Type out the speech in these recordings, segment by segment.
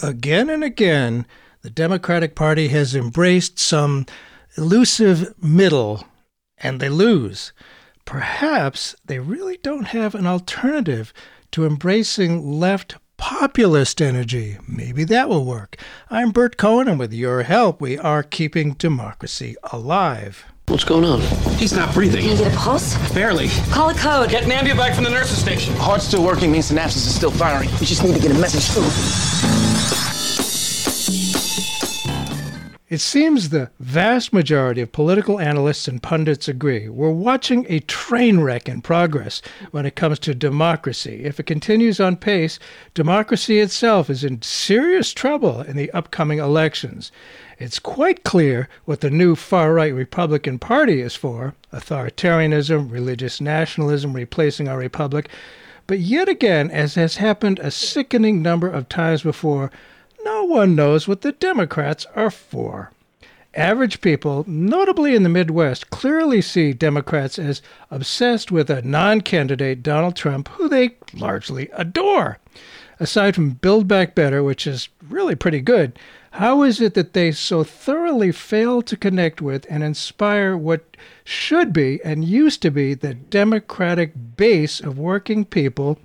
Again and again, the Democratic Party has embraced some elusive middle and they lose. Perhaps they really don't have an alternative to embracing left populist energy. Maybe that will work. I'm Burt Cohen, and with your help, we are keeping democracy alive. What's going on? He's not breathing. Can you get a pulse? Barely. Call a code. Get Nambia back from the nurse's station. Heart's still working means synapses are still firing. We just need to get a message through. It seems the vast majority of political analysts and pundits agree. We're watching a train wreck in progress when it comes to democracy. If it continues on pace, democracy itself is in serious trouble in the upcoming elections. It's quite clear what the new far right Republican Party is for authoritarianism, religious nationalism replacing our republic. But yet again, as has happened a sickening number of times before, no one knows what the Democrats are for. Average people, notably in the Midwest, clearly see Democrats as obsessed with a non candidate, Donald Trump, who they largely adore. Aside from Build Back Better, which is really pretty good, how is it that they so thoroughly fail to connect with and inspire what should be and used to be the Democratic base of working people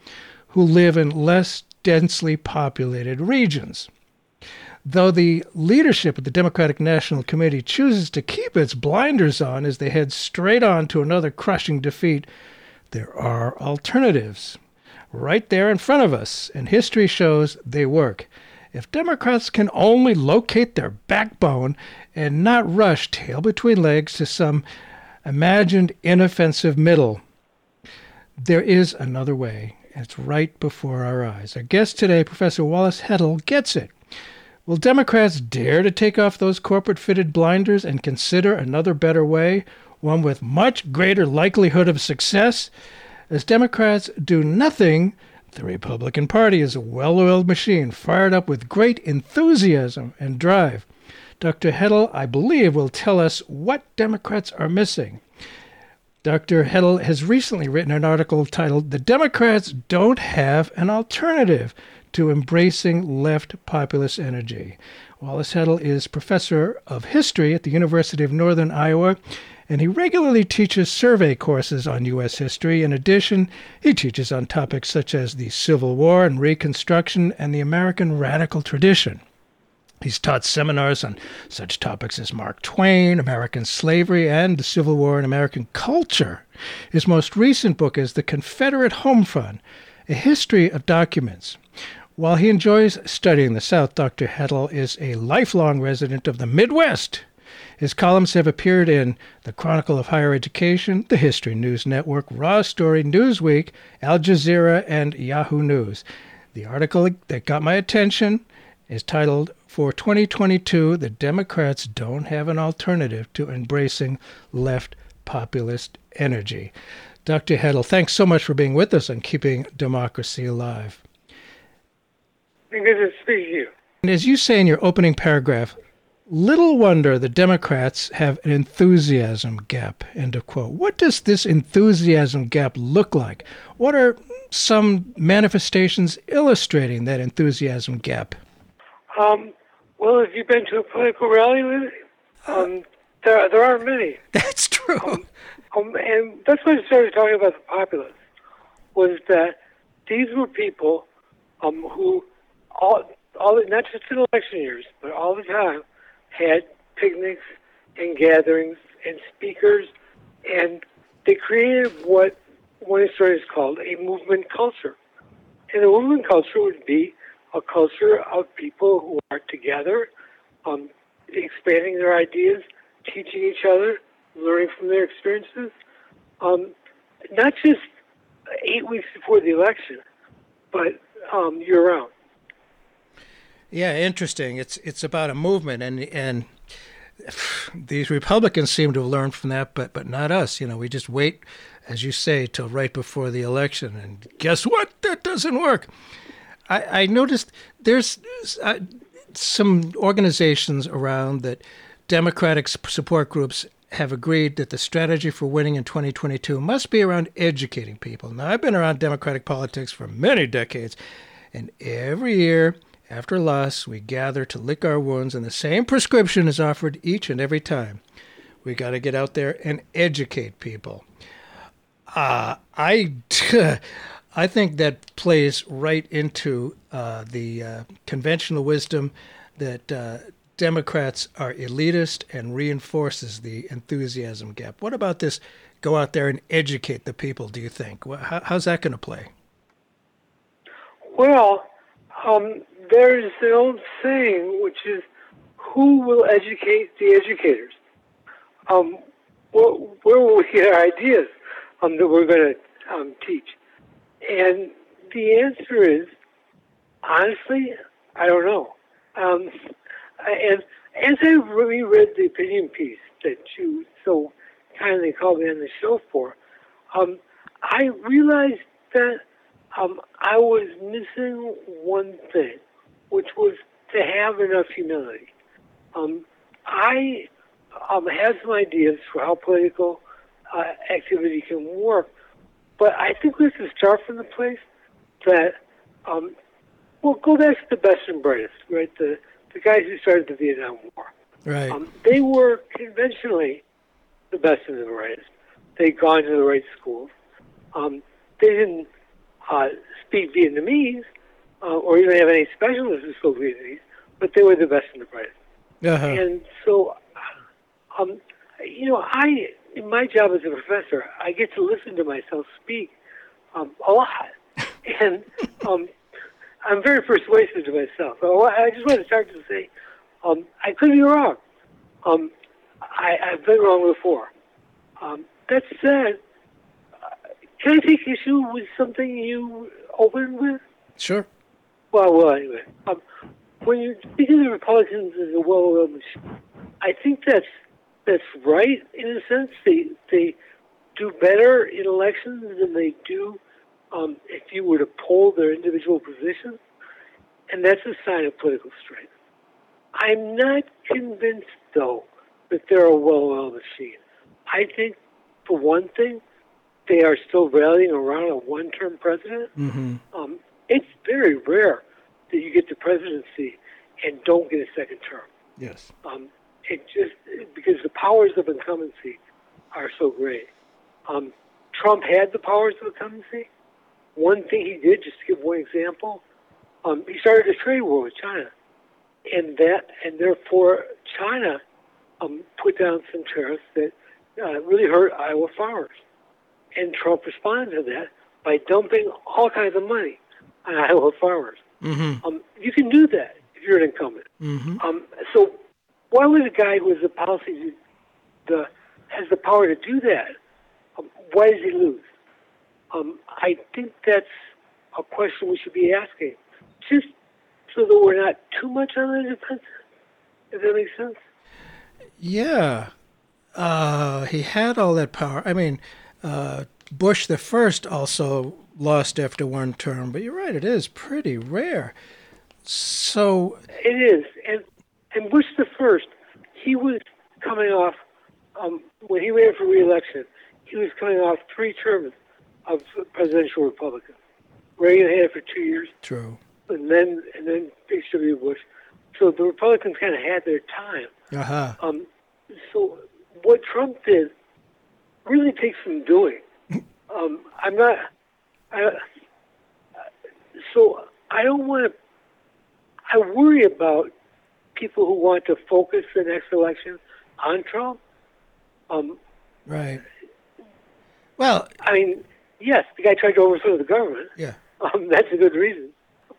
who live in less densely populated regions? Though the leadership of the Democratic National Committee chooses to keep its blinders on as they head straight on to another crushing defeat, there are alternatives right there in front of us, and history shows they work. If Democrats can only locate their backbone and not rush tail between legs to some imagined inoffensive middle, there is another way. It's right before our eyes. Our guest today, Professor Wallace Hettle, gets it. Will Democrats dare to take off those corporate fitted blinders and consider another better way, one with much greater likelihood of success? As Democrats do nothing, the Republican Party is a well oiled machine fired up with great enthusiasm and drive. Dr. Hettle, I believe, will tell us what Democrats are missing. Dr. Hettle has recently written an article titled The Democrats Don't Have an Alternative to embracing left populist energy. Wallace Hettle is professor of history at the University of Northern Iowa, and he regularly teaches survey courses on U.S. history. In addition, he teaches on topics such as the Civil War and Reconstruction and the American radical tradition. He's taught seminars on such topics as Mark Twain, American slavery, and the Civil War and American culture. His most recent book is The Confederate Home Front, a history of documents. While he enjoys studying the South, Dr. Hettle is a lifelong resident of the Midwest. His columns have appeared in the Chronicle of Higher Education, the History News Network, Raw Story, Newsweek, Al Jazeera, and Yahoo News. The article that got my attention is titled For 2022, the Democrats Don't Have an Alternative to Embracing Left Populist Energy. Dr. Hettle, thanks so much for being with us and keeping democracy alive. Good to speak to you. And as you say in your opening paragraph, little wonder the Democrats have an enthusiasm gap. End of quote. What does this enthusiasm gap look like? What are some manifestations illustrating that enthusiasm gap? Um, well, have you been to a political rally lately? Um, there, there are many. That's true. Um, um, and that's why I started talking about the populists, was that these were people um, who all, all not just in election years, but all the time, had picnics and gatherings and speakers, and they created what one historian has called a movement culture. And a movement culture would be a culture of people who are together, um, expanding their ideas, teaching each other, learning from their experiences. Um, not just eight weeks before the election, but um, year round. Yeah, interesting. It's it's about a movement, and and these Republicans seem to have learned from that, but but not us. You know, we just wait, as you say, till right before the election, and guess what? That doesn't work. I, I noticed there's uh, some organizations around that Democratic support groups have agreed that the strategy for winning in 2022 must be around educating people. Now, I've been around Democratic politics for many decades, and every year After loss, we gather to lick our wounds, and the same prescription is offered each and every time. We got to get out there and educate people. Uh, I, I think that plays right into uh, the uh, conventional wisdom that uh, Democrats are elitist and reinforces the enthusiasm gap. What about this? Go out there and educate the people. Do you think? How, how's that going to play? Well, um, there's the old saying, which is, "Who will educate the educators?" Um, where, where will we get our ideas um, that we're going to um, teach? And the answer is, honestly, I don't know. Um, and as I reread the opinion piece that you so kindly called me on the show for, um, I realized that um, I was missing one thing, which was to have enough humility. Um, I um, have some ideas for how political uh, activity can work, but I think we have to start from the place that, um, well, go back to the best and brightest, right? The the guys who started the Vietnam War. Right. Um, they were conventionally the best and the brightest. They'd gone to the right schools. Um, they didn't uh, speak Vietnamese uh, or even have any specialists who spoke Vietnamese, but they were the best and the brightest. Uh-huh. And so, um, you know, I in my job as a professor, I get to listen to myself speak um, a lot, and um, I'm very persuasive to myself. So I just want to start to say, um, I could be wrong. Um, I, I've been wrong before. Um, that said, uh, can I take issue with something you opened with? Sure. Well, well, anyway, um, when you speak of the Republicans as a well-oiled machine, I think that's that's right in a sense. They they do better in elections than they do um, if you were to poll their individual positions, and that's a sign of political strength. I'm not convinced, though, that they're a well-oiled machine. I think, for one thing, they are still rallying around a one-term president. Mm-hmm. Um, it's very rare that you get the presidency and don't get a second term. Yes. Um, it just because the powers of incumbency are so great. Um, Trump had the powers of incumbency. One thing he did, just to give one example, um, he started a trade war with China, and that and therefore China um, put down some tariffs that uh, really hurt Iowa farmers, and Trump responded to that by dumping all kinds of money on Iowa farmers. Mm-hmm. Um, you can do that if you're an incumbent. Mm-hmm. Um, so why would a guy who has the policy, the has the power to do that, um, why does he lose? Um, I think that's a question we should be asking, just so that we're not too much on the defensive. If that makes sense. Yeah. Uh, he had all that power. I mean, uh, Bush the first also lost after one term, but you're right, it is pretty rare. So It is, and and Bush the first, he was coming off um, when he ran for reelection. He was coming off three terms of presidential Republican. Reagan had it for two years, true. and then and then H.W. Bush. So the Republicans kind of had their time. Uh huh. Um, so what Trump did really takes some doing. Um, I'm not. I, so I don't want to. I worry about people who want to focus the next election on Trump. Um, Right. Well, I mean, yes, the guy tried to overthrow the government. yeah. Um, that's a good reason.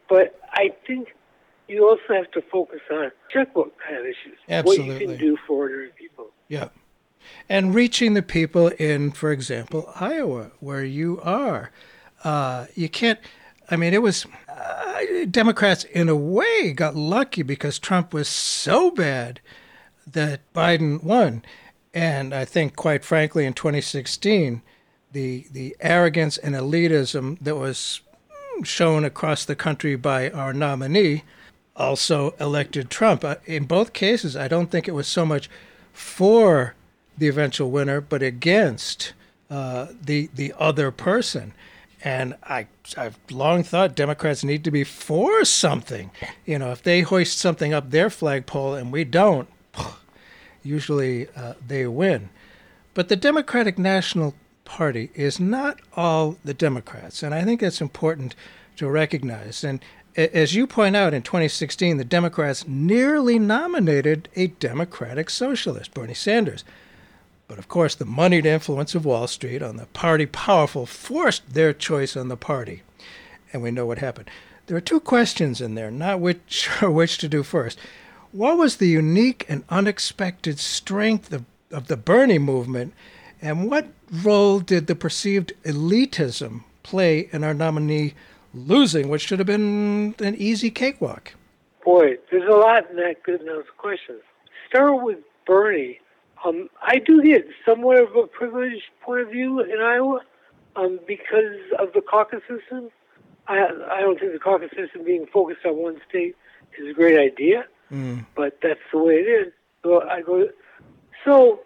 But I think you also have to focus on checkbook kind of issues. Absolutely. What you can do for ordinary people. Yeah. And reaching the people in, for example, Iowa, where you are. Uh, you can't, I mean, it was, uh, Democrats in a way got lucky because Trump was so bad that Biden won. And I think, quite frankly, in 2016, the, the arrogance and elitism that was shown across the country by our nominee also elected Trump. Uh, In both cases, I don't think it was so much for the eventual winner, but against uh, the the other person. And I, I've long thought Democrats need to be for something. You know, if they hoist something up their flagpole and we don't, usually uh, they win. But the Democratic National Party is not all the Democrats. And I think that's important to recognize. And as you point out, in 2016, the Democrats nearly nominated a Democratic socialist, Bernie Sanders. But of course, the moneyed influence of Wall Street on the party powerful forced their choice on the party. And we know what happened. There are two questions in there, not which or which to do first. What was the unique and unexpected strength of, of the Bernie movement, and what role did the perceived elitism play in our nominee losing, which should have been an easy cakewalk? Boy, there's a lot in that good in those questions. Start with Bernie um, I do get somewhat of a privileged point of view in Iowa um, because of the caucus system. I, I don't think the caucus system being focused on one state is a great idea, mm. but that's the way it is. So I go. So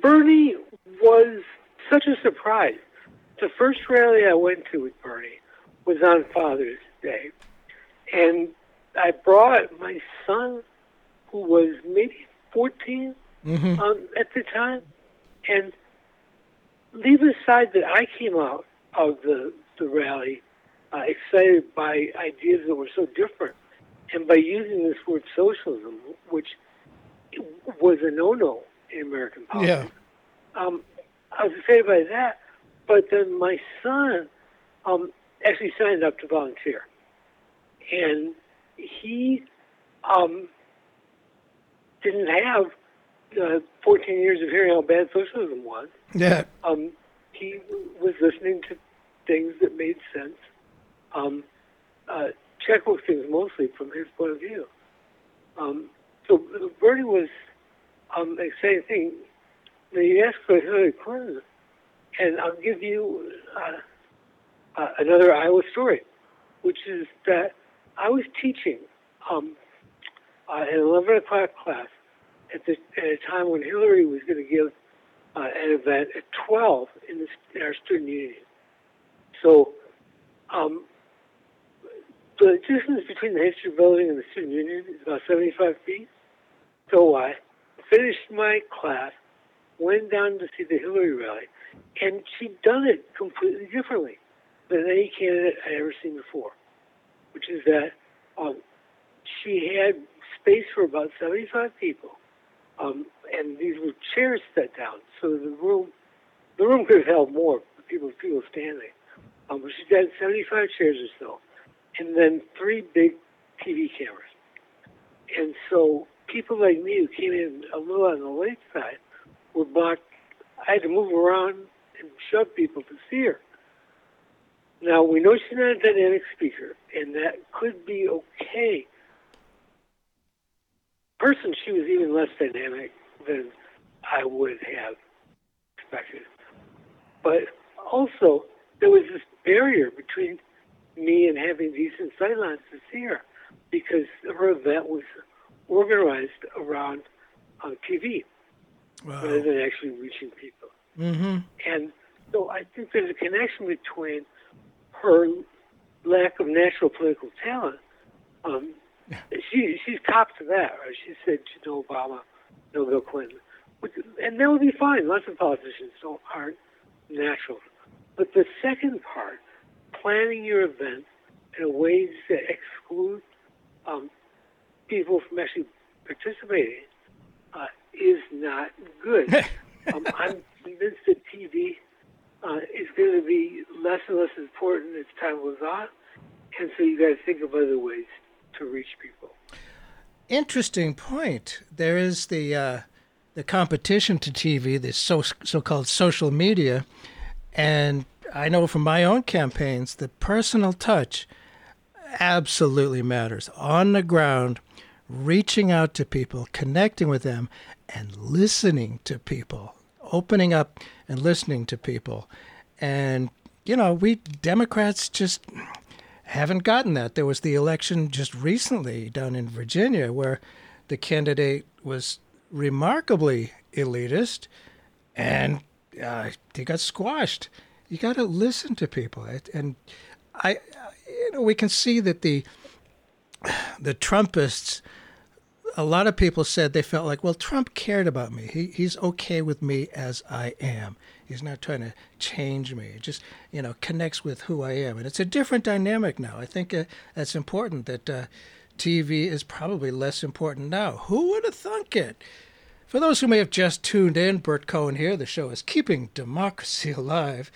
Bernie was such a surprise. The first rally I went to with Bernie was on Father's Day, and I brought my son, who was maybe 14, mm-hmm. um, at the time. And leave aside that I came out of the, the rally uh, excited by ideas that were so different. And by using this word socialism, which was a no-no in American politics, yeah. um, I was excited by that. But then my son um, actually signed up to volunteer, and he um, didn't have uh, 14 years of hearing how bad socialism was, yeah. um, he was listening to things that made sense, um, uh, checkbook things mostly from his point of view. Um, so Bernie was um, an exciting thing. Now you asked for Hillary Clinton, and I'll give you uh, uh, another Iowa story, which is that I was teaching um, uh, an 11 o'clock class at, the, at a time when Hillary was going to give uh, an event at 12 in, the, in our student union. So um, the distance between the history building and the student union is about 75 feet. So I finished my class, went down to see the Hillary rally, and she'd done it completely differently than any candidate I'd ever seen before, which is that um, she had space for about 75 people um, and these were chairs set down, so the room the room could have held more people people standing. Um, but she had 75 chairs or so, and then three big TV cameras. And so people like me who came in a little on the late side were blocked. I had to move around and shove people to see her. Now we know she's not a dynamic speaker, and that could be okay person, she was even less dynamic than I would have expected. But also, there was this barrier between me and having decent sightlines to see her because her event was organized around on TV wow. rather than actually reaching people. Mm-hmm. And so I think there's a connection between her lack of natural political talent um, she she's top to that. Right? She said she no Obama, no Bill Clinton, and that would be fine. Lots of politicians don't aren't natural. But the second part, planning your event in ways that exclude um, people from actually participating, uh, is not good. um, I'm convinced that TV uh, is going to be less and less important as time goes on, and so you got to think of other ways to reach people. Interesting point. There is the uh, the competition to TV, the so so called social media, and I know from my own campaigns the personal touch absolutely matters on the ground, reaching out to people, connecting with them, and listening to people, opening up and listening to people, and you know we Democrats just haven't gotten that. There was the election just recently down in Virginia where the candidate was remarkably elitist and uh, he got squashed. you got to listen to people. And I, you know, we can see that the the Trumpists, a lot of people said they felt like, well, Trump cared about me. He, he's okay with me as I am. He's not trying to change me. It just, you know, connects with who I am. And it's a different dynamic now. I think uh, that's important that uh, TV is probably less important now. Who would have thunk it? For those who may have just tuned in, Burt Cohen here. The show is Keeping Democracy Alive.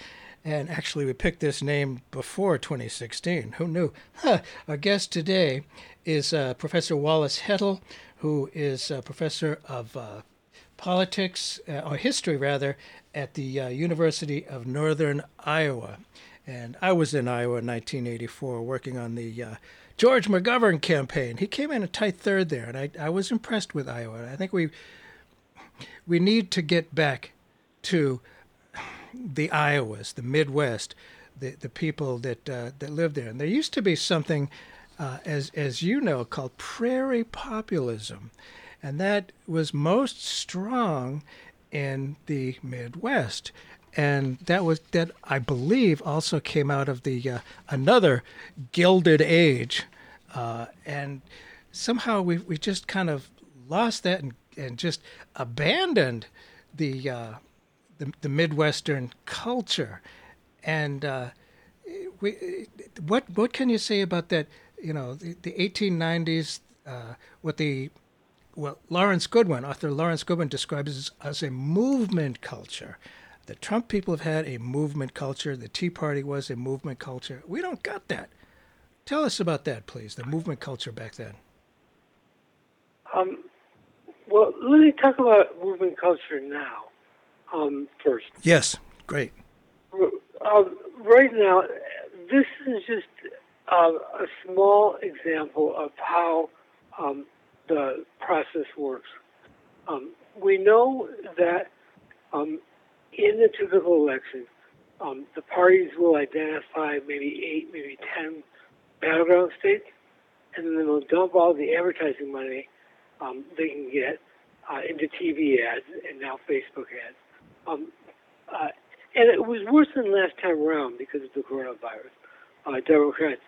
And actually, we picked this name before 2016. Who knew? Huh. Our guest today is uh, Professor Wallace Hettle, who is a professor of uh, politics, uh, or history rather, at the uh, University of Northern Iowa. And I was in Iowa in 1984 working on the uh, George McGovern campaign. He came in a tight third there, and I, I was impressed with Iowa. I think we we need to get back to the Iowas, the Midwest, the, the people that uh, that live there. And there used to be something, uh, as as you know, called prairie populism, and that was most strong in the Midwest. And that was that I believe also came out of the uh, another Gilded Age, uh, and somehow we we just kind of lost that and and just abandoned the uh, the, the Midwestern culture. And uh, we, what what can you say about that? You know, the, the 1890s, uh, what the well, Lawrence Goodwyn, author Lawrence Goodwyn describes as, as a movement culture. The Trump people have had a movement culture. The Tea Party was a movement culture. We don't got that. Tell us about that, please. The movement culture back then. Um, well, let me talk about movement culture now um, first. Yes, great. Uh, right now, this is just uh, a small example of how um, the process works. Um, we know that um, in the typical election, um, the parties will identify maybe eight, maybe ten battleground states, and then they'll dump all the advertising money um, they can get uh, into TV ads and now Facebook ads. Uh, and it was worse than last time around because of the coronavirus. Uh, Democrats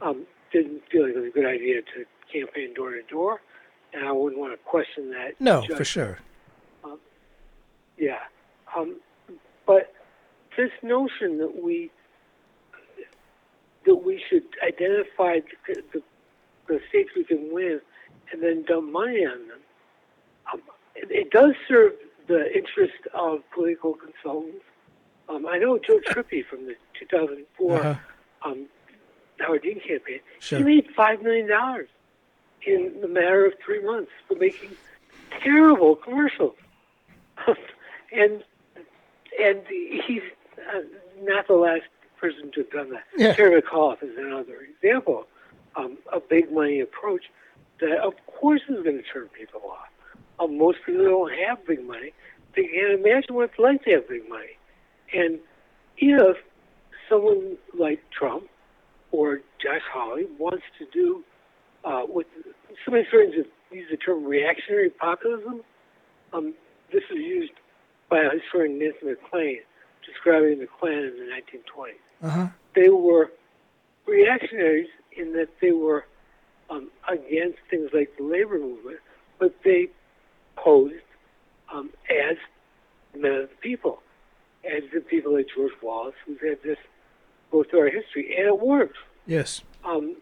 um, didn't feel like it was a good idea to campaign door to door, and I wouldn't want to question that. No, judgment. for sure. Um, yeah, um, but this notion that we that we should identify the, the, the states we can win and then dump money on them, um, it, it does serve the interest of political consultants. Um, I know Joe Trippi from the 2004 uh-huh. Um, Howard Dean campaign. Sure. He made five million dollars in the matter of three months for making terrible commercials, and and he's uh, not the last person to have done that. Yeah. Terry McAuliffe is another example. Um, a big money approach that, of course, is going to turn people off uh, most people don't have big money. They can't imagine what it's like to have big money. And if someone like Trump or Josh Hawley wants to do uh, what some historians have used the term reactionary populism, um, this is used by a historian Nancy MacLean describing the Klan in the 1920s. Uh-huh. They were reactionaries in that they were um, against things like the labor movement, but they posed um, as men of the people, as the people like George Wallace, who had this go through our history, and it worked. Yes. Um,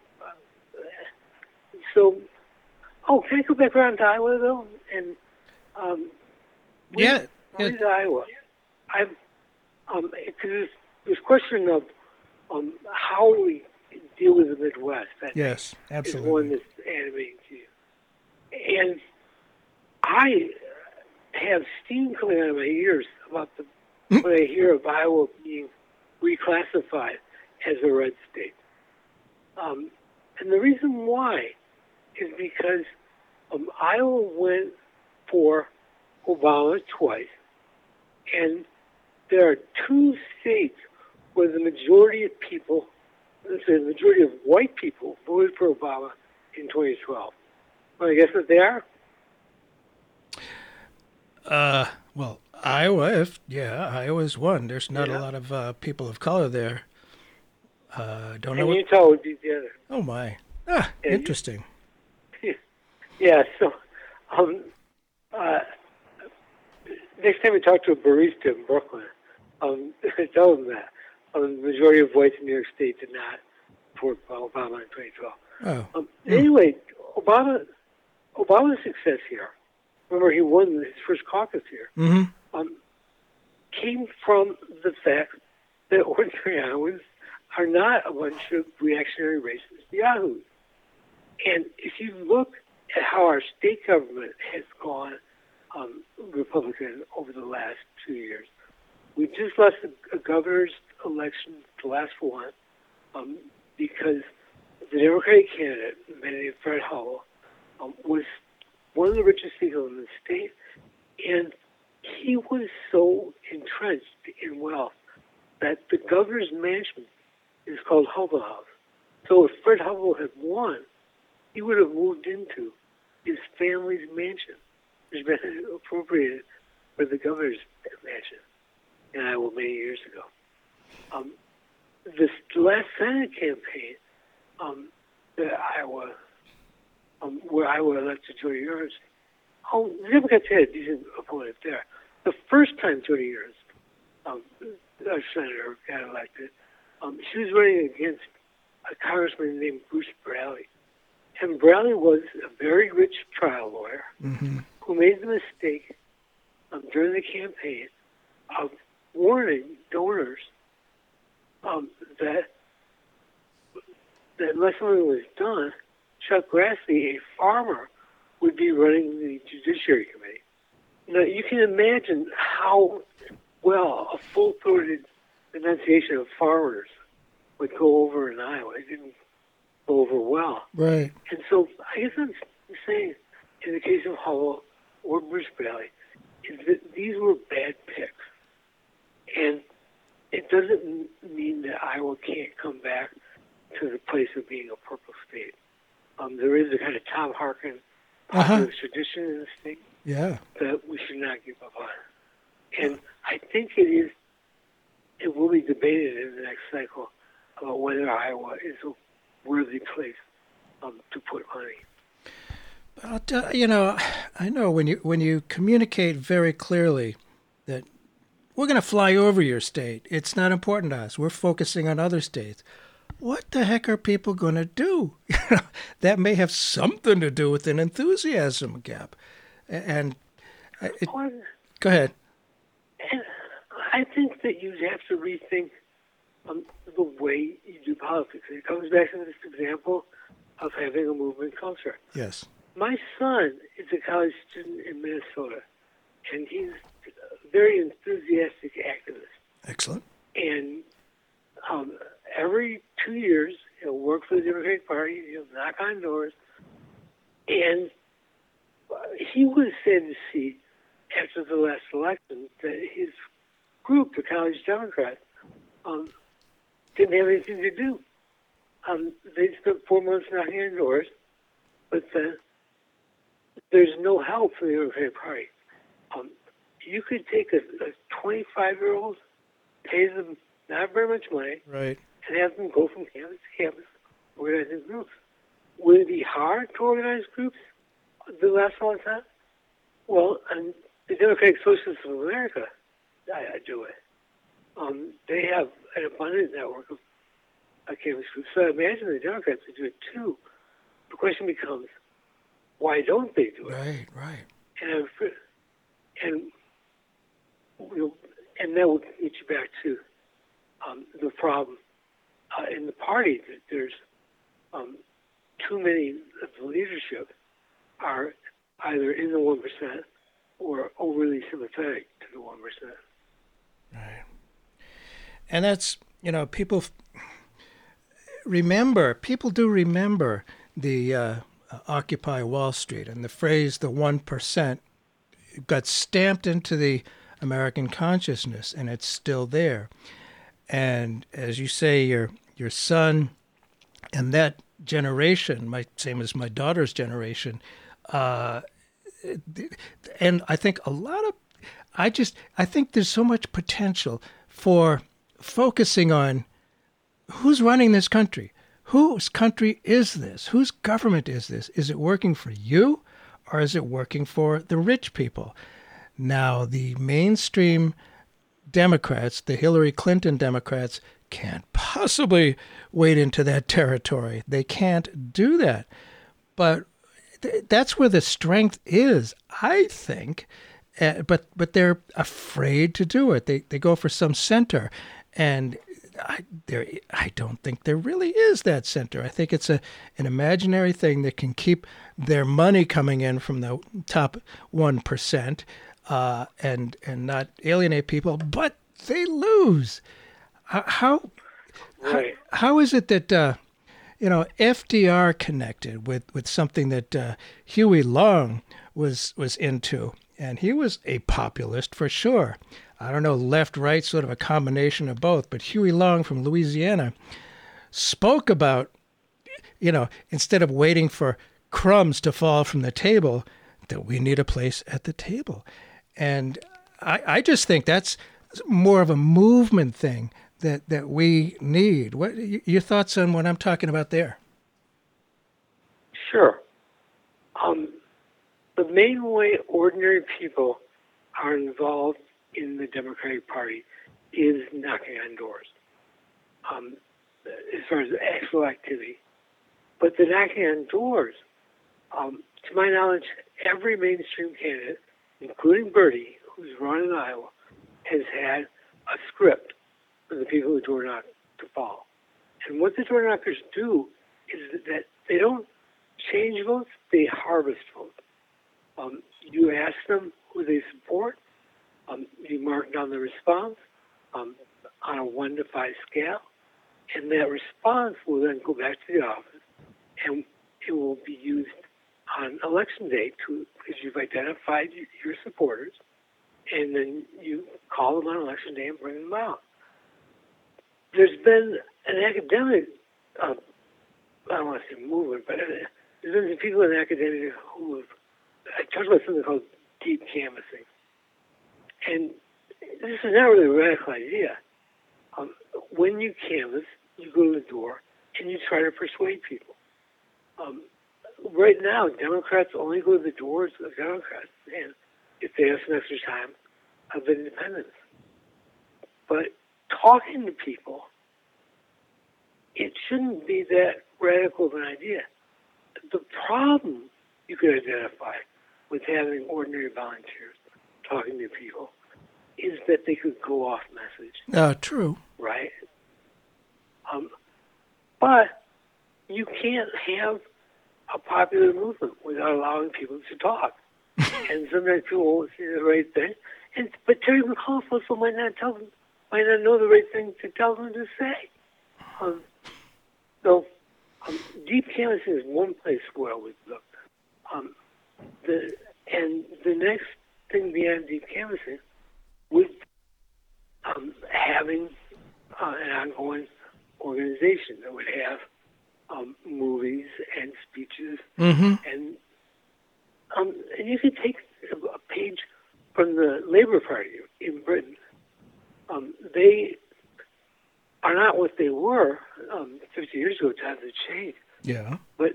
so, oh, can I go back around to Iowa though? And um, yeah, yeah. Iowa? I'm um, because this question of um, how we deal with the Midwest. That yes, absolutely. Is one that's animating to you. And I have steam coming out of my ears about the when I hear of Iowa being reclassified as a red state. Um, and the reason why is because um, Iowa went for Obama twice, and there are two states where the majority of people, let's say the majority of white people, voted for Obama in 2012. Well, I guess what they are? Uh, well, Iowa, if yeah, Iowa's one. There's not Yeah. a lot of uh, people of color there. Uh, don't know. And What, Utah would be the other. oh my, ah, Yeah, you- interesting. Yeah, so um, uh, next time we talk to a barista in Brooklyn, um, tell them that um, the majority of whites in New York State did not support Obama in 2012. Oh, Um, Anyway, Obama, Obama's success here, remember he won his first caucus here, hmm um, came from the fact that ordinary Iowans are not a bunch of reactionary racist yahoos. And if you look at how our state government has gone um, Republican over the last two years, we just lost a, governor's election, the last one, um, because the Democratic candidate, Benedict Fred Hubbell, um, was one of the richest people in the state, and he was so entrenched in wealth that the governor's mansion is called Hubbell House. So if Fred Hubbell had won, he would have moved into his family's mansion, which had been appropriated for the governor's mansion in Iowa many years ago. Um, this last Senate campaign, um, that Iowa, um, where Iowa elected Joni Ernst, oh, Democrats had a decent opponent there. The first time Joni Ernst, um, our senator, got elected, um, she was running against a congressman named Bruce Braley. And Braley was a very rich trial lawyer hmm who made the mistake um, during the campaign of warning donors um, that that unless something was done, Chuck Grassley, a farmer, would be running the Judiciary Committee. Now you can imagine how well a full-throated denunciation of farmers would go over in Iowa. It didn't go over well. right. And so I guess I'm saying, in the case of Hubbell or Bruce Braley, is that these were bad picks. And it doesn't mean that Iowa can't come back to the place of being a purple state. Um, there is a kind of Tom Harkin Uh-huh. tradition in the state Yeah. that we should not give up on. And I think it is, it will be debated in the next cycle about whether Iowa is a worthy place um, to put money. I'll tell, you know, I know when you when you communicate very clearly that we're going to fly over your state. It's not important to us. We're focusing on other states. What the heck are people going to do? that may have something to do with an enthusiasm gap. And it, go ahead. And I think that you have to rethink um, the way you do politics. It comes back to this example of having a movement culture. Yes. My son is a college student in Minnesota, and he's a very enthusiastic activist. Excellent. And um, every two years, he'll work for the Democratic Party. He'll knock on doors. And he was sad to see after the last election that his group, the College Democrats, um, didn't have anything to do. Um, they spent four months knocking on doors, but uh, there's no help for the Democratic Party. Um, you could take a 25 year old, pay them not very much money, Right. And have them go from campus to campus organizing groups. Would it be hard to organize groups the last long time? Well, and the Democratic Socialists of America I, I do it. Um, they have an abundant network of uh, campus groups. So I imagine the Democrats would do it too. The question becomes, why don't they do it? Right. Right. And and we'll, and that will get you back to um, the problem uh, in the party that there's um, too many of the leadership are either in the one percent or overly sympathetic to the one percent. Right. And that's, you know, people f- remember, people do remember the uh, Occupy Wall Street and the phrase the 1% got stamped into the American consciousness and it's still there. And as you say, your your son and that generation, my same as my daughter's generation, uh, and I think a lot of I just I think there's so much potential for focusing on who's running this country. Whose country is this? Whose government is this? Is it working for you or is it working for the rich people? Now, the mainstream Democrats, the Hillary Clinton Democrats, can't possibly wade into that territory. They can't do that. But th- that's where the strength is, I think. Uh, but but they're afraid to do it. They they go for some center, and I there I don't think there really is that center. I think it's a an imaginary thing that can keep their money coming in from the top one percent, uh, and and not alienate people. But they lose. How Right. how, how is it that uh, you know FDR connected with with something that uh, Huey Long was was into, and he was a populist for sure. I don't know left right, sort of a combination of both. But Huey Long from Louisiana spoke about you know instead of waiting for crumbs to fall from the table, that we need a place at the table, and I, I just think that's more of a movement thing that that we need. What your thoughts on what I'm talking about there? Sure. Um, the main way ordinary people are involved in the Democratic Party is knocking on doors, um, as far as actual activity. But the knocking on doors, um, to my knowledge, every mainstream candidate, including Bernie, who's run in Iowa, has had a script for the people who door knock to follow. And what the door knockers do is that they don't change votes, they harvest votes. Um, you ask them who they support, um, you mark down the response um, on a one to five scale, and that response will then go back to the office, and it will be used on election day to because you've identified your supporters, and then you call them on election day and bring them out. There's been an academic, uh, I don't want to say movement, but uh, there's been some people in academia who have I talked about something called deep canvassing. And this is not really a radical idea. Um, when you canvass, you go to the door and you try to persuade people. Um, right now, Democrats only go to the doors of Democrats, and if they have some extra time, of independents. But talking to people, it shouldn't be that radical of an idea. The problem you could identify with having ordinary volunteers talking to people is that they could go off message, Uh, true. right? Um, but you can't have a popular movement without allowing people to talk. and sometimes people won't say the right thing. And but Terry McAuliffe also might not tell them, might not know the right thing to tell them to say. Um, so um, deep canvassing is one place where I would look. Um, the and the next thing beyond deep canvassing would um, having uh, an ongoing organization that would have um, movies and speeches Mm-hmm. and um, and you could take a page from the Labour Party in Britain. Um, they are not what they were um, 50 years ago. Times have changed, Yeah. but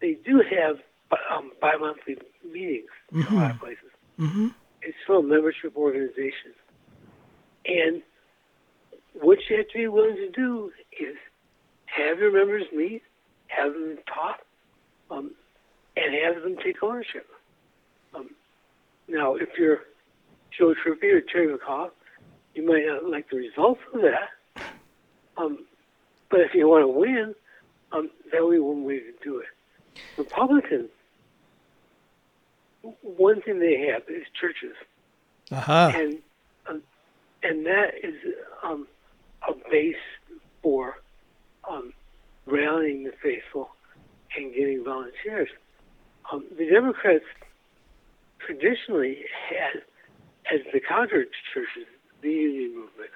they do have um, bi-monthly meetings in a lot of places. Mm-hmm. It's still a membership organization, and what you have to be willing to do is have your members meet, have them talk, um, and have them take ownership. Um, now, if you're Joe Trippi or Terry McCall, you might not like the results of that. Um, but if you want to win, um, that would be one way to do it. Republicans, one thing they have is churches Aha. and um, and that is um, a base for um, rallying the faithful and getting volunteers. Um, the Democrats traditionally had as the counter to churches the union movement,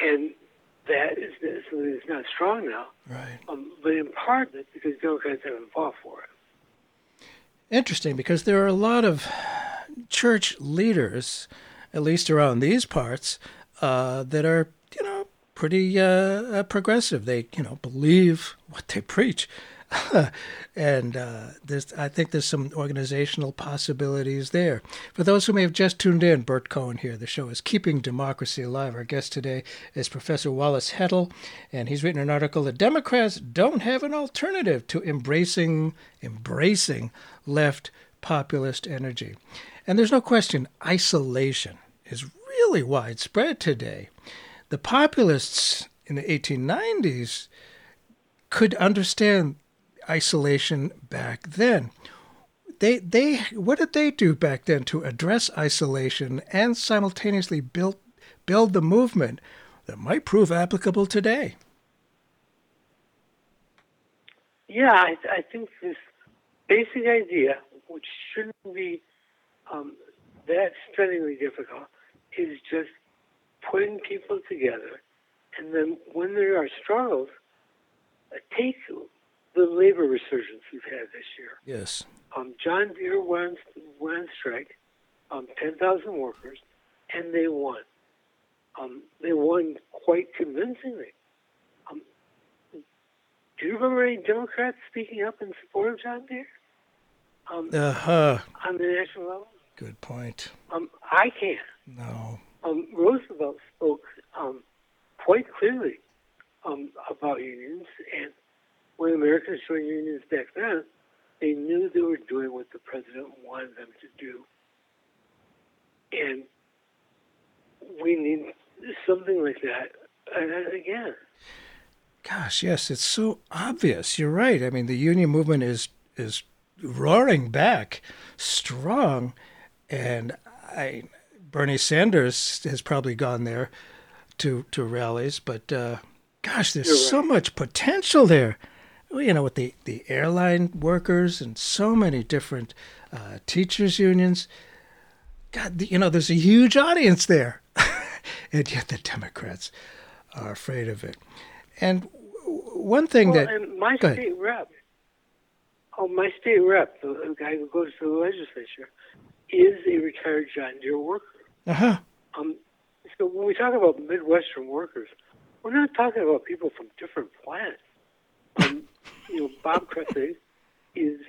and that is something that's not strong now. Right. Um, but in part, it's because Democrats haven't fought for it. Interesting, because there are a lot of church leaders at least around these parts, uh, that are you know pretty uh, uh progressive. They you know believe what they preach. and uh, there's, I think there's some organizational possibilities there. For those who may have just tuned in, Burt Cohen here. The show is Keeping Democracy Alive. Our guest today is Professor Wallace Hettle, and he's written an article that Democrats don't have an alternative to embracing embracing left populist energy. And there's no question, isolation is really widespread today. The populists in the 1890s could understand isolation back then. They, they, what did they do back then to address isolation and simultaneously build, build the movement that might prove applicable today? Yeah, I, I think this basic idea, which shouldn't be um, that stunningly difficult, is just putting people together, and then when there are struggles, take the labor resurgence we've had this year. Yes. Um, John Deere went, went on strike, um, 10,000 workers, and they won. Um, they won quite convincingly. Um, do you remember any Democrats speaking up in support of John Deere? Um, uh-huh. On the national level? Good point. Um, I can't. No. Um, Roosevelt spoke um, quite clearly um, about unions and when Americans joined unions back then, they knew they were doing what the president wanted them to do. And we need something like that again. Gosh, yes, it's so obvious. You're right. I mean, the union movement is is roaring back, strong, and I Bernie Sanders has probably gone there to to rallies, but uh, gosh, there's right. so much potential there you know, with the, the airline workers and so many different uh, teachers' unions. God, you know, there's a huge audience there. and yet the Democrats are afraid of it. And one thing well, that. And my state rep, oh, my state rep, the, guy who goes to the legislature, is a retired John Deere worker. Uh huh. Um, so when we talk about Midwestern workers, we're not talking about people from different planets. Um, you know, Bob Cressy is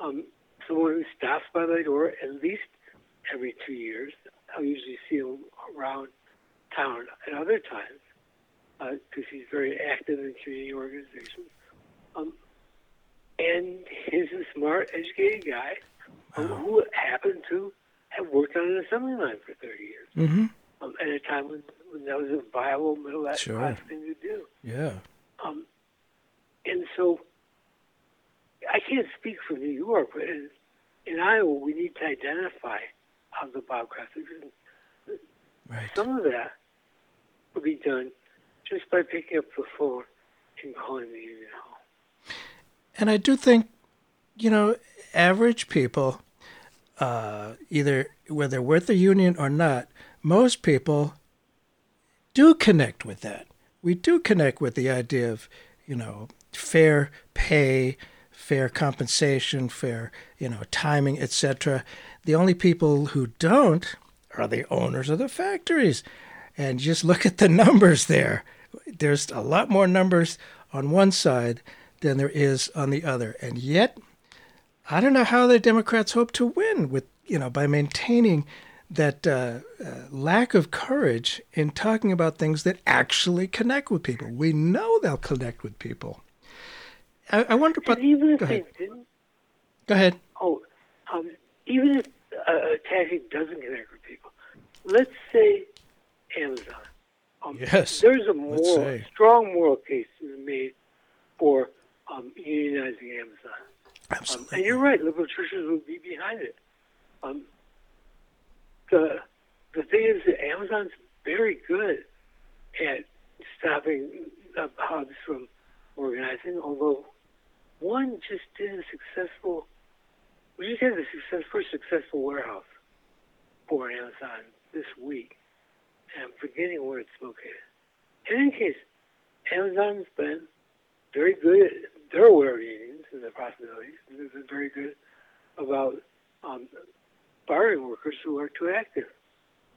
um, someone who stops by my door at least every two years. I usually see him around town at other times because uh, he's very active in community organizations. Um, and he's a smart, educated guy um, who happened to have worked on an assembly line for 30 years mm-hmm. um, at a time when, when that was a viable middle class sure. thing to do. Yeah. Um, and so I can't speak for New York, but in, in Iowa, we need to identify how the biocraft Right. Some of that will be done just by picking up the phone and calling the union hall. And I do think, you know, average people, uh, either whether with the union or not, most people do connect with that. We do connect with the idea of, you know, fair pay, fair compensation, fair, you know, timing, etc. The only people who don't are the owners of the factories. And just look at the numbers there. There's a lot more numbers on one side than there is on the other. And yet, I don't know how the Democrats hope to win with, you know, by maintaining that uh, uh, lack of courage in talking about things that actually connect with people. We know they'll connect with people. I, I wonder about. Even if they didn't. Go ahead. Oh, um, even if uh, a taxi doesn't connect with people, let's say Amazon. Um, yes. There's a more strong moral case to be made for um, unionizing Amazon. Absolutely. Um, and you're right, liberal churches would be behind it. Um, the the thing is that Amazon's very good at stopping uh, hubs from organizing, although one just did a successful, we just had the success, first successful warehouse for Amazon this week. And I'm forgetting where it's located. In any case, Amazon's been very good. They're aware of unions and the possibilities. They've been very good about um, firing workers who are too active.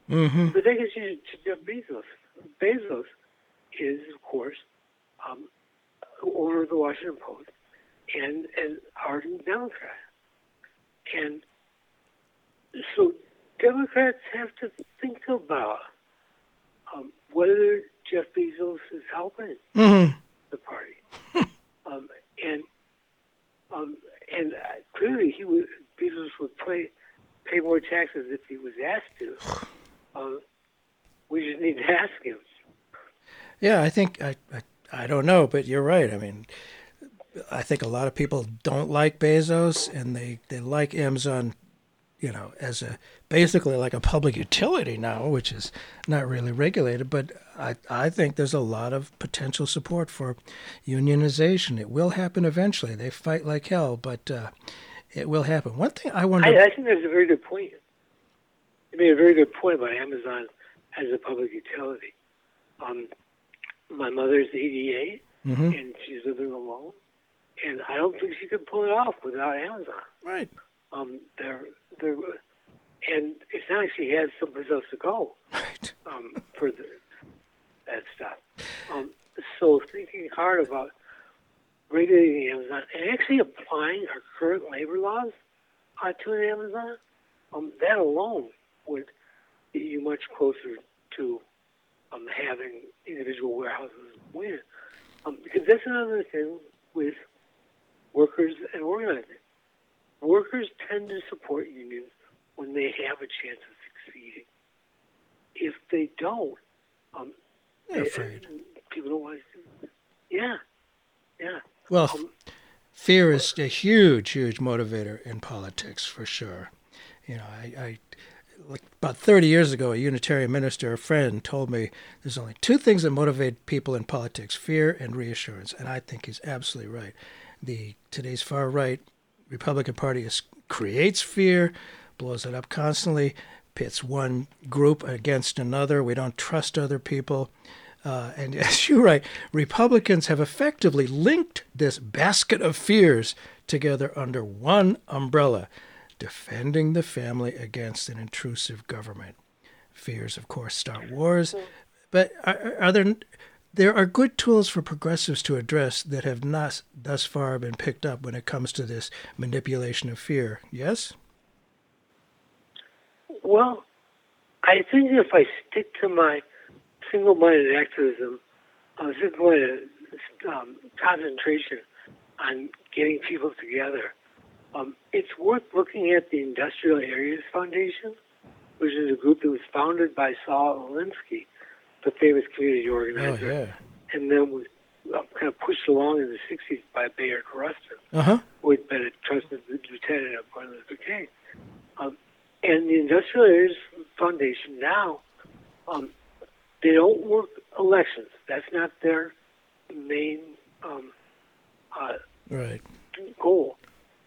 Mm-hmm. But that gets you to Jeff Bezos. Bezos is, of course, um, owner of the Washington Post and an ardent Democrat. And so Democrats have to think about um, whether Jeff Bezos is helping Mm-hmm. the party. um, and um, and uh, clearly he would Bezos would pay pay more taxes if he was asked to. Um, we just need to ask him. Yeah, I think I, I I don't know, but you're right. I mean, I think a lot of people don't like Bezos, and they they like Amazon, you know, as a basically like a public utility now, which is not really regulated. But I I think there's a lot of potential support for unionization. It will happen eventually. They fight like hell, but uh, it will happen. One thing I wonder. I, I think that's a very good point. You made a very good point about Amazon as a public utility. Um, my mother's 88, Mhm. and she's living alone, and I don't think she could pull it off without Amazon. Right. Um, they're they're, and it's not like she has someplace else to go Right. um, for the, that stuff. Um, so thinking hard about regulating Amazon and actually applying our current labor laws uh, to an Amazon, um, that alone would get you much closer to um, having individual warehouses win. Um, because that's another thing with workers and organizing. Workers tend to support unions when they have a chance of succeeding. If they don't, um, They're they- afraid. people don't want to. Yeah, yeah. Well, f- fear is a huge, huge motivator in politics for sure. You know, I, I like about 30 years ago, a Unitarian minister, a friend, told me there's only two things that motivate people in politics: fear and reassurance. And I think he's absolutely right. The today's far right Republican Party is, creates fear, blows it up constantly, pits one group against another. We don't trust other people. Uh, and as you write, Republicans have effectively linked this basket of fears together under one umbrella, defending the family against an intrusive government. Fears, of course, start wars, but are, are there there are good tools for progressives to address that have not thus far been picked up when it comes to this manipulation of fear. Yes. Well, I think if I stick to my single-minded activism, uh, single-minded um, concentration on getting people together, um, it's worth looking at the Industrial Areas Foundation, which is a group that was founded by Saul Alinsky, the famous community Oh organizer, yeah. and then was uh, kind of pushed along in the 60s by Bayard Rustin Uh huh. who had been a trusted lieutenant of Martin Luther King. Um, and the Industrial Areas Foundation now, um, they don't work elections. That's not their main um, uh, Right. goal.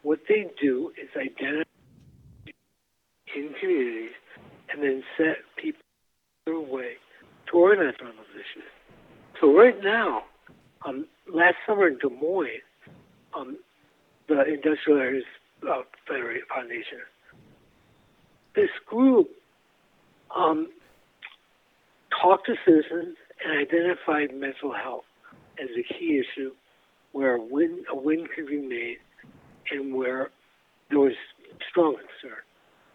What they do is identify in communities and then set people their way to organize. So right now, um, last summer in Des Moines, um, the Industrial Areas uh, Federated Foundation, this group um, talked to citizens and identified mental health as a key issue where a win, a win could be made and where there was strong concern.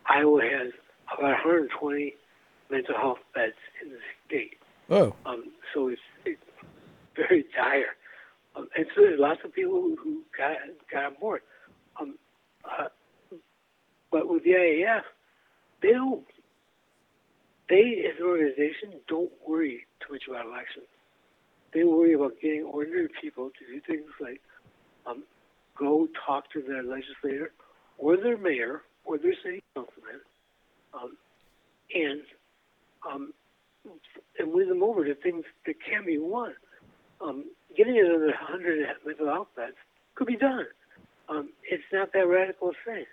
Iowa has about 120 mental health beds in the state. Oh. Um, so it's, it's very dire. Um, and so there's lots of people who, got, got on board. Um, uh, but with the IAF, they don't, they as an organization don't worry too much about elections. They worry about getting ordinary people to do things like um, go talk to their legislator or their mayor or their city councilman um, and um, and win them over to things that can be won. Um, getting another 100 mental health beds could be done. Um, it's not that radical a thing.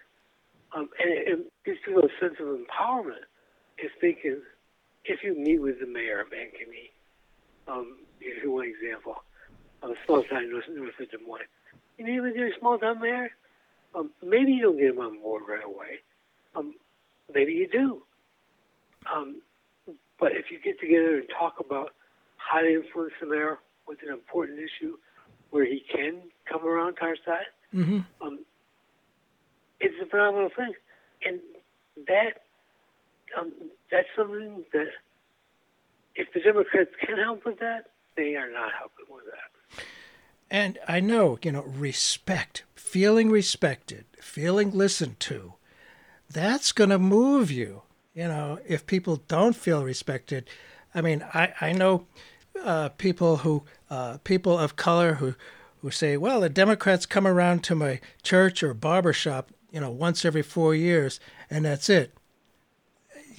Um, and it, it gives people a sense of empowerment if they can, if you meet with the mayor of Ankeny, um, here's one example, of a small town north, north of Des Moines. You meet with your small town mayor, um, maybe you don't get him on board right away. Um, maybe you do. Um, But if you get together and talk about how to influence the mayor with an important issue where he can come around to our side, Mm-hmm. um, it's a phenomenal thing. And that um, that's something that if the Democrats can help with that, they are not helping with that. And I know, you know, respect, feeling respected, feeling listened to, that's going to move you. You know, if people don't feel respected, I mean, I, I know uh, people who, uh, people of color who, who say, well, the Democrats come around to my church or barber shop, you know, once every four years, and that's it.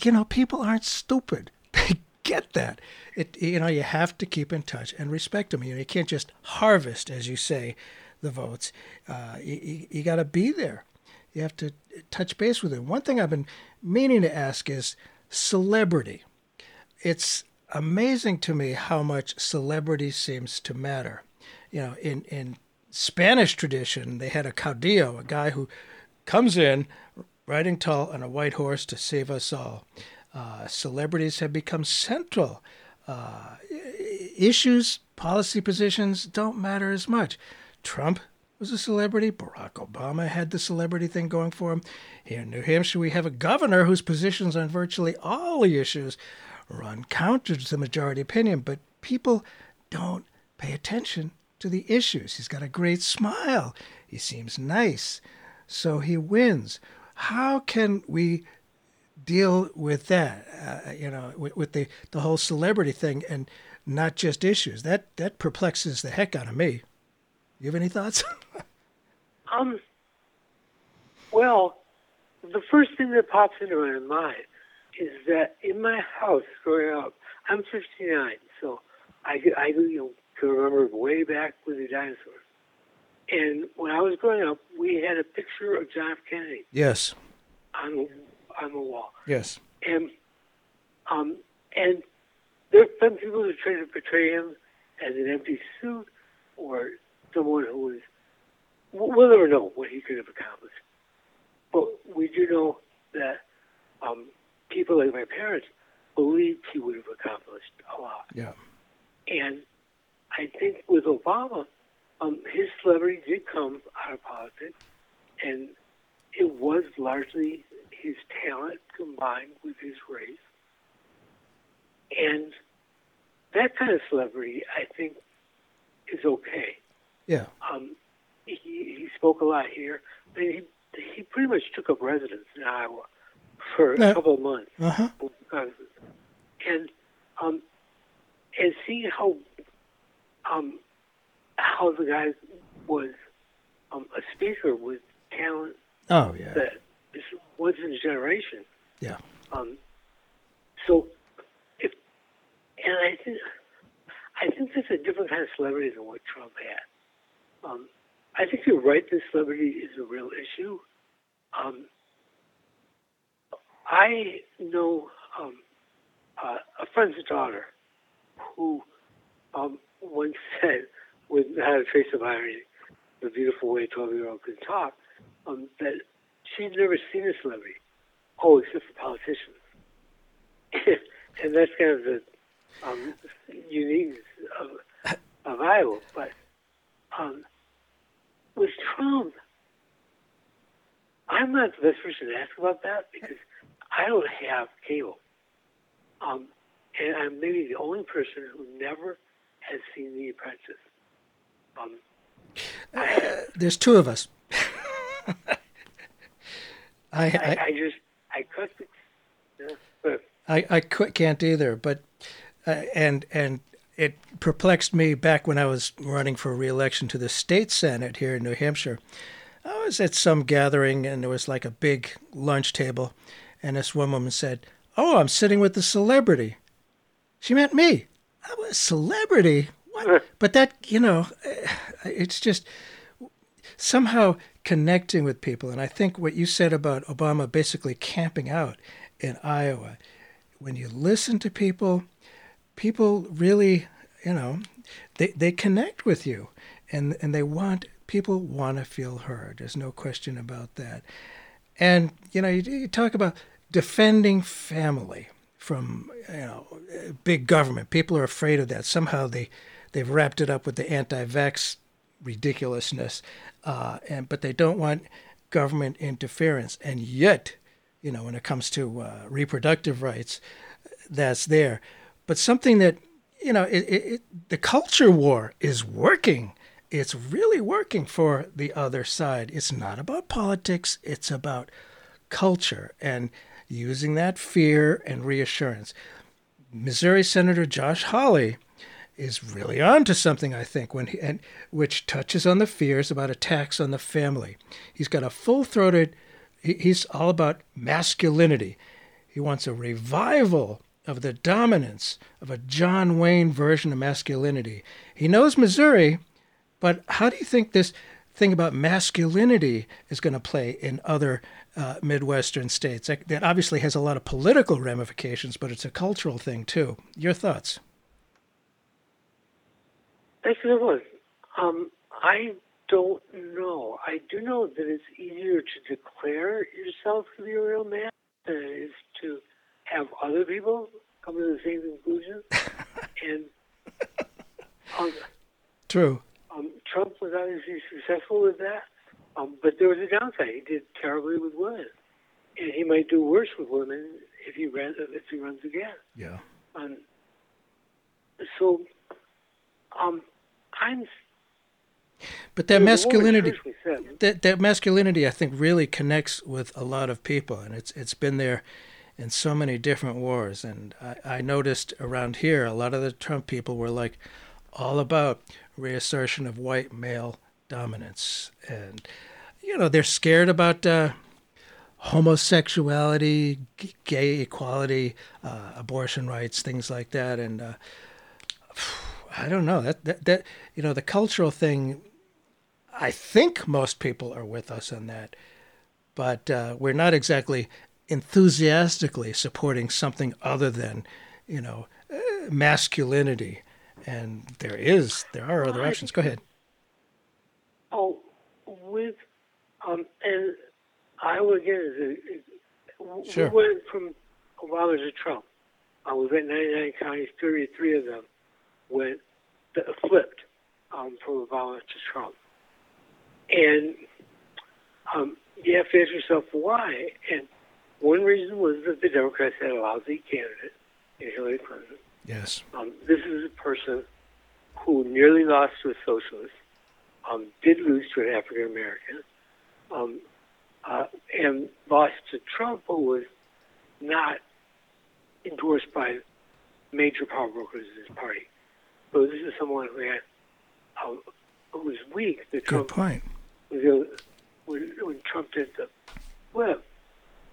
You know, people aren't stupid. They get that. It, you know, you have to keep in touch and respect them. You know, you can't just harvest, as you say, the votes. Uh, you you, you got to be there. You have to touch base with them. One thing I've been meaning to ask is celebrity. It's amazing to me how much celebrity seems to matter. You know, in in Spanish tradition, they had a caudillo, a guy who comes in riding tall on a white horse to save us all. Uh, celebrities have become central. Uh, issues, policy positions don't matter as much. Trump was a celebrity. Barack Obama had the celebrity thing going for him. Here in New Hampshire, we have a governor whose positions on virtually all the issues run counter to the majority opinion, but people don't pay attention to the issues. He's got a great smile. He seems nice. So he wins. How can we deal with that? Uh, you know, with, with the, the whole celebrity thing and not just issues. That that perplexes the heck out of me. You have any thoughts? Um, well, the first thing that pops into my mind is that in my house growing up, I'm 59, so I, I you know, can remember way back with the dinosaurs. And when I was growing up, we had a picture of John F. Kennedy yes. on the, on the wall. Yes. And um, and there have been people who try to portray him as an empty suit or someone who was. We'll never know what he could have accomplished, but we do know that um, people like my parents believed he would have accomplished a lot. Yeah. And I think with Obama, um, his celebrity did come out of politics, and it was largely his talent combined with his race. And that kind of celebrity, I think, is okay. Yeah. Um, he, he spoke a lot here. I mean, he, he pretty much took up residence in Iowa for a Yeah. couple of months. Uh huh. And um, and seeing how um, how the guy was um, a speaker with talent Oh yeah. that once in a generation. Yeah. Um, so, if and I think I think that's a different kind of celebrity than what Trump had. Um, I think you're right. This celebrity is a real issue. Um, I know um, uh, a friend's daughter who um, once said, with had a trace of irony, the beautiful way a 12 year old can talk, um, that she'd never seen a celebrity. Oh, except for politicians. and that's kind of the um, uniqueness of, of Iowa. But um, with Trump, I'm not the best person to ask about that because I don't have cable. Um, and I'm maybe the only person who never has seen The Apprentice. Um, have, There's two of us. I, I, I, I just, I the, yeah, I, I can't either, but uh, and and it perplexed me back when I was running for re-election to the state senate here in New Hampshire. I was at some gathering and there was like a big lunch table, and this one woman said, "Oh, I'm sitting with the celebrity." She meant me. I was a celebrity. What? But that you know, it's just somehow connecting with people. And I think what you said about Obama basically camping out in Iowa, when you listen to people, people really, you know, they, they connect with you and, and they want, people want to feel heard. There's no question about that. And, you know, you, you talk about defending family. from you know big government. People are afraid of that. Somehow they they've wrapped it up with the anti-vax ridiculousness, uh, and but they don't want government interference. And yet, you know, when it comes to uh, reproductive rights, that's there. But something that you know, it, it, the culture war is working. It's really working for the other side. It's not about politics. It's about culture and using that fear and reassurance. Missouri Senator Josh Hawley is really on to something, I think, when he, and which touches on the fears about attacks on the family. He's got a full-throated. He's all about masculinity. He wants a revival of the dominance of a John Wayne version of masculinity. He knows Missouri, but how do you think this thing about masculinity is going to play in other uh, Midwestern states? That obviously has a lot of political ramifications, but it's a cultural thing too. Your thoughts? A good one. Um, I don't know. I do know that it's easier to declare yourself to be a real man than it is to have other people come to the same conclusion. and um, true. Um, Trump was obviously successful with that, um, but there was a downside. He did terribly with women, and he might do worse with women if he ran if he runs again. Yeah. Um, so, um, I'm. But that masculinity, that that masculinity, I think, really connects with a lot of people, and it's it's been there in so many different wars. And I, I noticed around here, a lot of the Trump people were like all about reassertion of white male dominance, and you know they're scared about. Uh, homosexuality, gay equality, uh, abortion rights, things like that, and uh, I don't know that, that that you know the cultural thing. I think most people are with us on that, but uh, we're not exactly enthusiastically supporting something other than, you know, uh, masculinity. And there is, there are other options. Go ahead. Oh, with, um, and Iowa again is a, sure. we went from Obama to Trump. Uh, we've got 99 counties, 33 of them went flipped um, from Obama to Trump. And um, you have to ask yourself why. And one reason was that the Democrats had a lousy candidate in Hillary Clinton. Yes. Um, this is a person who nearly lost to a socialist, um, did lose to an African American, um, uh, and lost to Trump, who was not endorsed by major power brokers in his party. So this is someone who had uh, who was weak. The Good Trump, point. when, when Trump did the flip,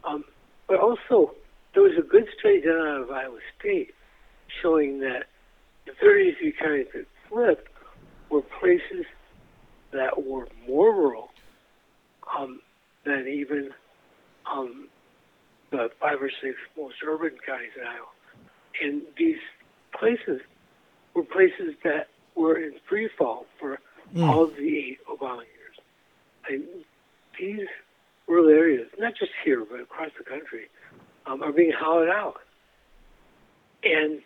um, but also, there was a good study done out of Iowa State showing that the 33 counties that flipped were places that were more rural um, than even um, the five or six most urban counties in Iowa. And these places were places that were in free fall for mm. all of the eight Obama years. And these rural areas, not just here, but across the country, um, are being hollowed out. And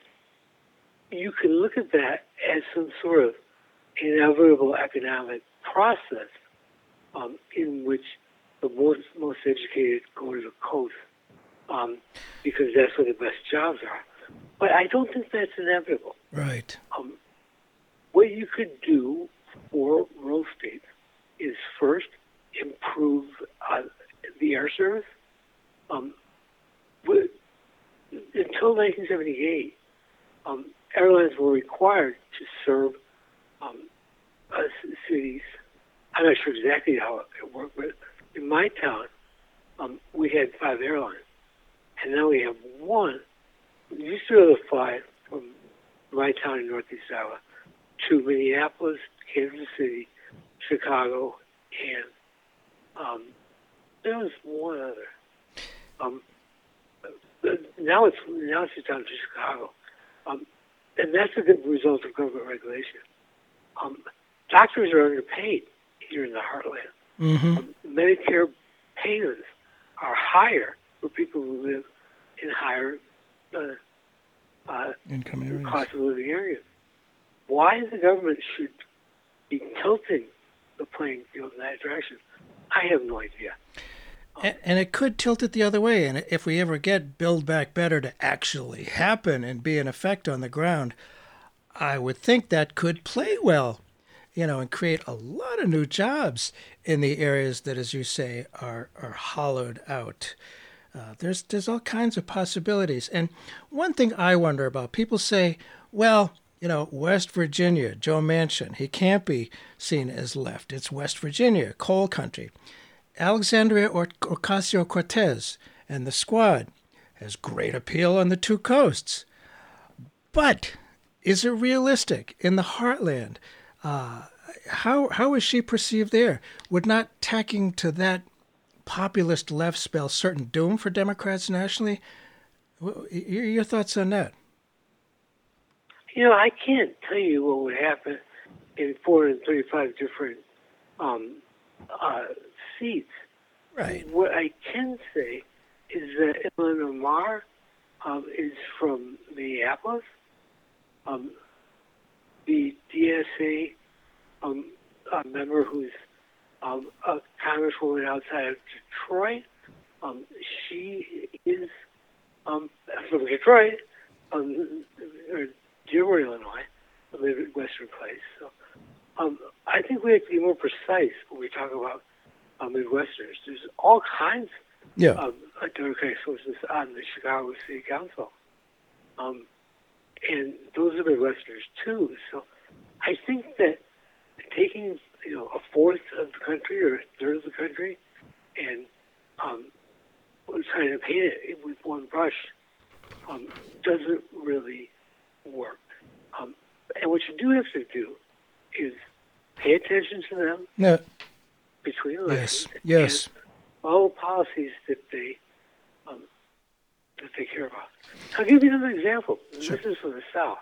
you can look at that as some sort of inevitable economic process um, in which the most, most educated go to the coast um, because that's where the best jobs are. But I don't think that's inevitable. Right. Um, what you could do for rural states is first improve uh, the air service. Um, until 1978, um, airlines were required to serve um, uh, cities. I'm not sure exactly how it worked, but in my town, um, we had five airlines, and now we have one. We used to able to fly from my town in Northeast Iowa to Minneapolis, Kansas City, Chicago, and um, there was one other. Um, now it's now it's down to Chicago, um, and that's a good result of government regulation. Um, doctors are underpaid here in the heartland. Mm-hmm. Um, Medicare payments are higher for people who live in higher uh, uh, Income areas. cost of living areas. Why the government should be tilting the playing field in that direction, I have no idea. And, and it could tilt it the other way. And if we ever get Build Back Better to actually happen and be an effect on the ground, I would think that could play well, you know, and create a lot of new jobs in the areas that, as you say, are are hollowed out. Uh, there's there's all kinds of possibilities. And one thing I wonder about, people say, well, you know, West Virginia, Joe Manchin, he can't be seen as left. It's West Virginia, coal country. Alexandria Ocasio Cortez and the squad has great appeal on the two coasts. But is it realistic in the heartland? Uh, how, how is she perceived there? Would not tacking to that populist left spell certain doom for Democrats nationally? Your thoughts on that? You know, I can't tell you what would happen in 435 different um, uh, seats. Right. What I can say is that Ilhan Omar um, is from Minneapolis. Um, the DSA um, a member who's um, a congresswoman outside of Detroit, um, she is um, from Detroit, um, or Dearborn, Illinois, a Midwestern place. So um, I think we have to be more precise when we talk about uh, Midwesterners. There's all kinds yeah. of uh, Democratic sources on the Chicago City Council. Um, and those are Midwesterners too. So I think that taking you know a fourth of the country or a third of the country and um, trying to paint it with one brush um, doesn't really work. Um, and what you do have to do is pay attention to them no. between elections. Yes. Yes. Follow policies that they um, that they care about. I'll give you another example. Sure. This is from the South.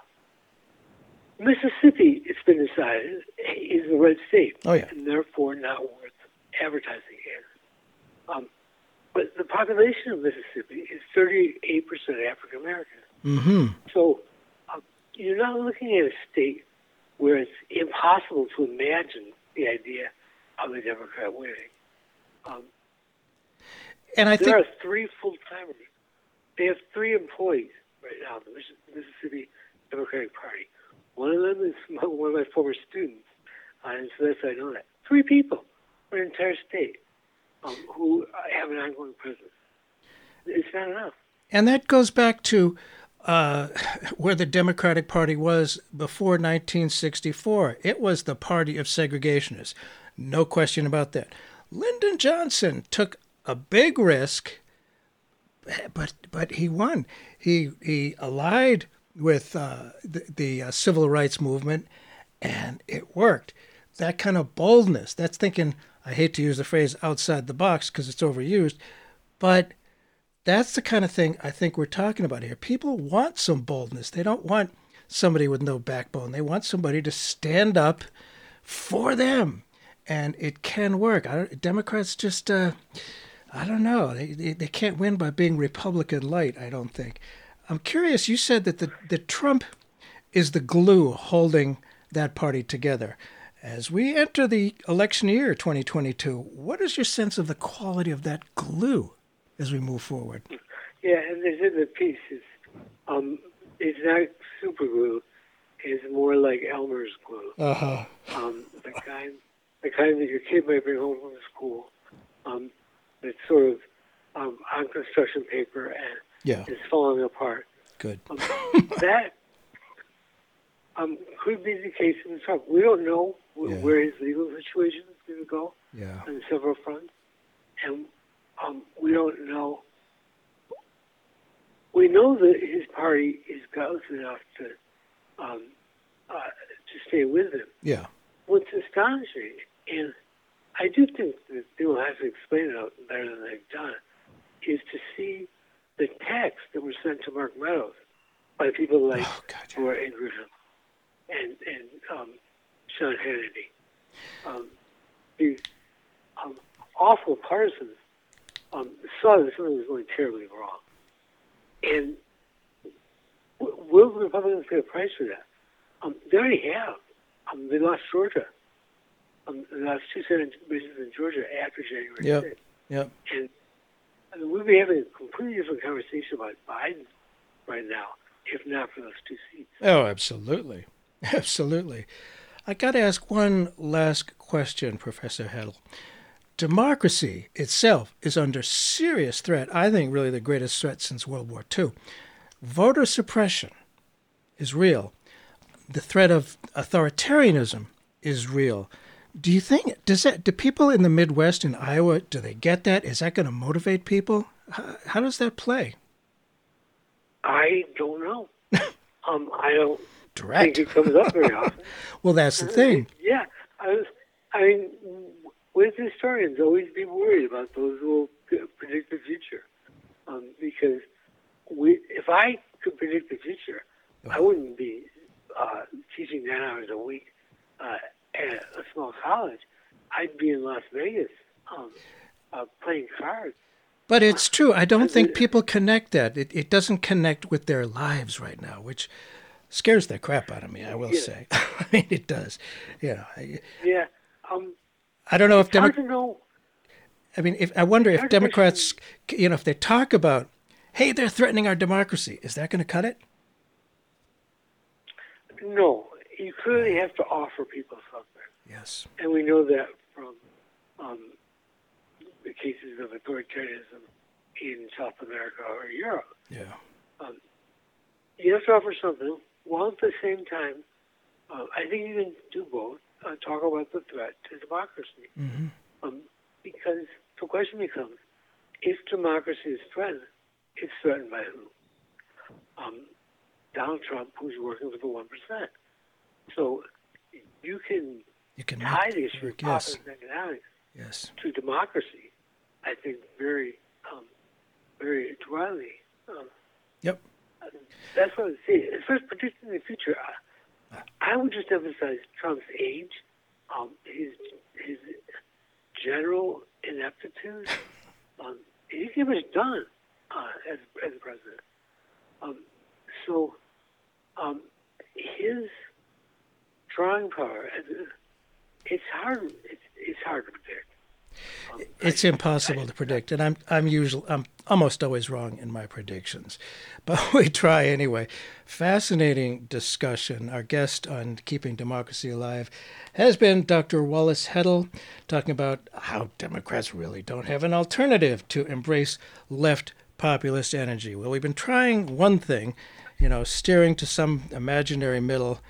Mississippi, it's been decided, is a red state, oh, yeah. and therefore not worth advertising in. Um, but the population of Mississippi is 38% African American. Mm-hmm. So you're not looking at a state where it's impossible to imagine the idea of a Democrat winning. Um, and I there think are three full timers. They have three employees right now the Mississippi Democratic Party. One of them is my, one of my former students, uh, and so that's how I know that. Three people for an entire state um, who have an ongoing presence. It's not enough. And that goes back to uh, where the Democratic Party was before 1964. It was the party of segregationists. No question about that. Lyndon Johnson took a big risk, but but he won. He he allied with uh, the, the uh, civil rights movement, and it worked. That kind of boldness. That's thinking. I hate to use the phrase outside the box because it's overused, but that's the kind of thing I think we're talking about here. People want some boldness. They don't want somebody with no backbone. They want somebody to stand up for them, and it can work. Democrats just, uh, I don't know. They, they they can't win by being Republican light. I don't think. I'm curious. You said that the that Trump is the glue holding that party together. As we enter the election year 2022, what is your sense of the quality of that glue as we move forward? Yeah, and there's in the piece is um, it's not super glue. It's more like Elmer's glue. Uh-huh. Um, the kind, the kind that your kid might bring home from school. Um, it's sort of um, on construction paper and yeah. is falling apart. Good. Um, that um, could be the case in Trump. We don't know Yeah. where his legal situation is going to go Yeah. on several fronts, and um, we don't know. We know that his party is gutless enough to um, uh, to stay with him. Yeah. What's astonishing, and I do think that people have to explain it out better than they've done, is to see the texts that were sent to Mark Meadows by people like Oh, God, yeah. Laura Ingraham and and um, Sean Hannity. Um, these um, awful partisans um, saw that something was going terribly wrong, and will the Republicans pay a price for that? Um, they already have. Um, they lost Georgia. Um, they lost two Senate races in Georgia after January Yep. 6th. Yep. And I mean, we'd be having a completely different conversation about Biden right now if not for those two seats. Oh, absolutely. Absolutely. I got to ask one last question, Professor Hettle. Democracy itself is under serious threat. I think really the greatest threat since World War II. Voter suppression is real. The threat of authoritarianism is real. Do you think does that do people in the Midwest in Iowa do they get that? Is that going to motivate people? How, how does that play? I don't know. um, I don't Direct. think it comes up very often. Well, that's the thing. Yeah, I was. I mean, with historians, always be worried about those who will predict the future, um, because we, if I could predict the future, I wouldn't be uh, teaching nine hours a week uh, at a small college. I'd be in Las Vegas um, uh, playing cards. But it's true. I don't think people connect that. It, it doesn't connect with their lives right now, which scares the crap out of me, I will Yeah. say. I mean, it does. You know, I, Yeah, um, I don't know if Demo- know. I mean, if I wonder if Democrats, you know, if they talk about, hey, they're threatening our democracy, is that going to cut it? No, you clearly have to offer people something. Yes. And we know that from um, the cases of authoritarianism in South America or Europe. Yeah. You have to offer something, while at the same time, uh, I think you can do both. Uh, talk about the threat to democracy. Mm-hmm. Um, because the question becomes, if democracy is threatened, it's threatened by who? Um, Donald Trump, who's working with the 1%. So you can You can tie make the it issue of. Yes. economics Yes. to democracy, I think very, um, very adroitly. Um, Yep. that's what I see. far predicting the future, I, would just emphasize Trump's age, um, his his general ineptitude. Um, he can get much done uh, as as president. Um, so, um, his drawing power, it's hard. It's it's hard to predict. It's impossible to predict, and I'm I'm usually I'm almost always wrong in my predictions, but we try anyway. Fascinating discussion. Our guest on keeping democracy alive has been Dr. Wallace Hettle, talking about how Democrats really don't have an alternative to embrace left populist energy. Well, we've been trying one thing, you know, steering to some imaginary middle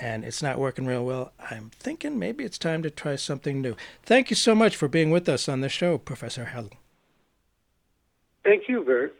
and it's not working real well, I'm thinking maybe it's time to try something new. Thank you so much for being with us on the show, Professor Hettle. Thank you, Burt.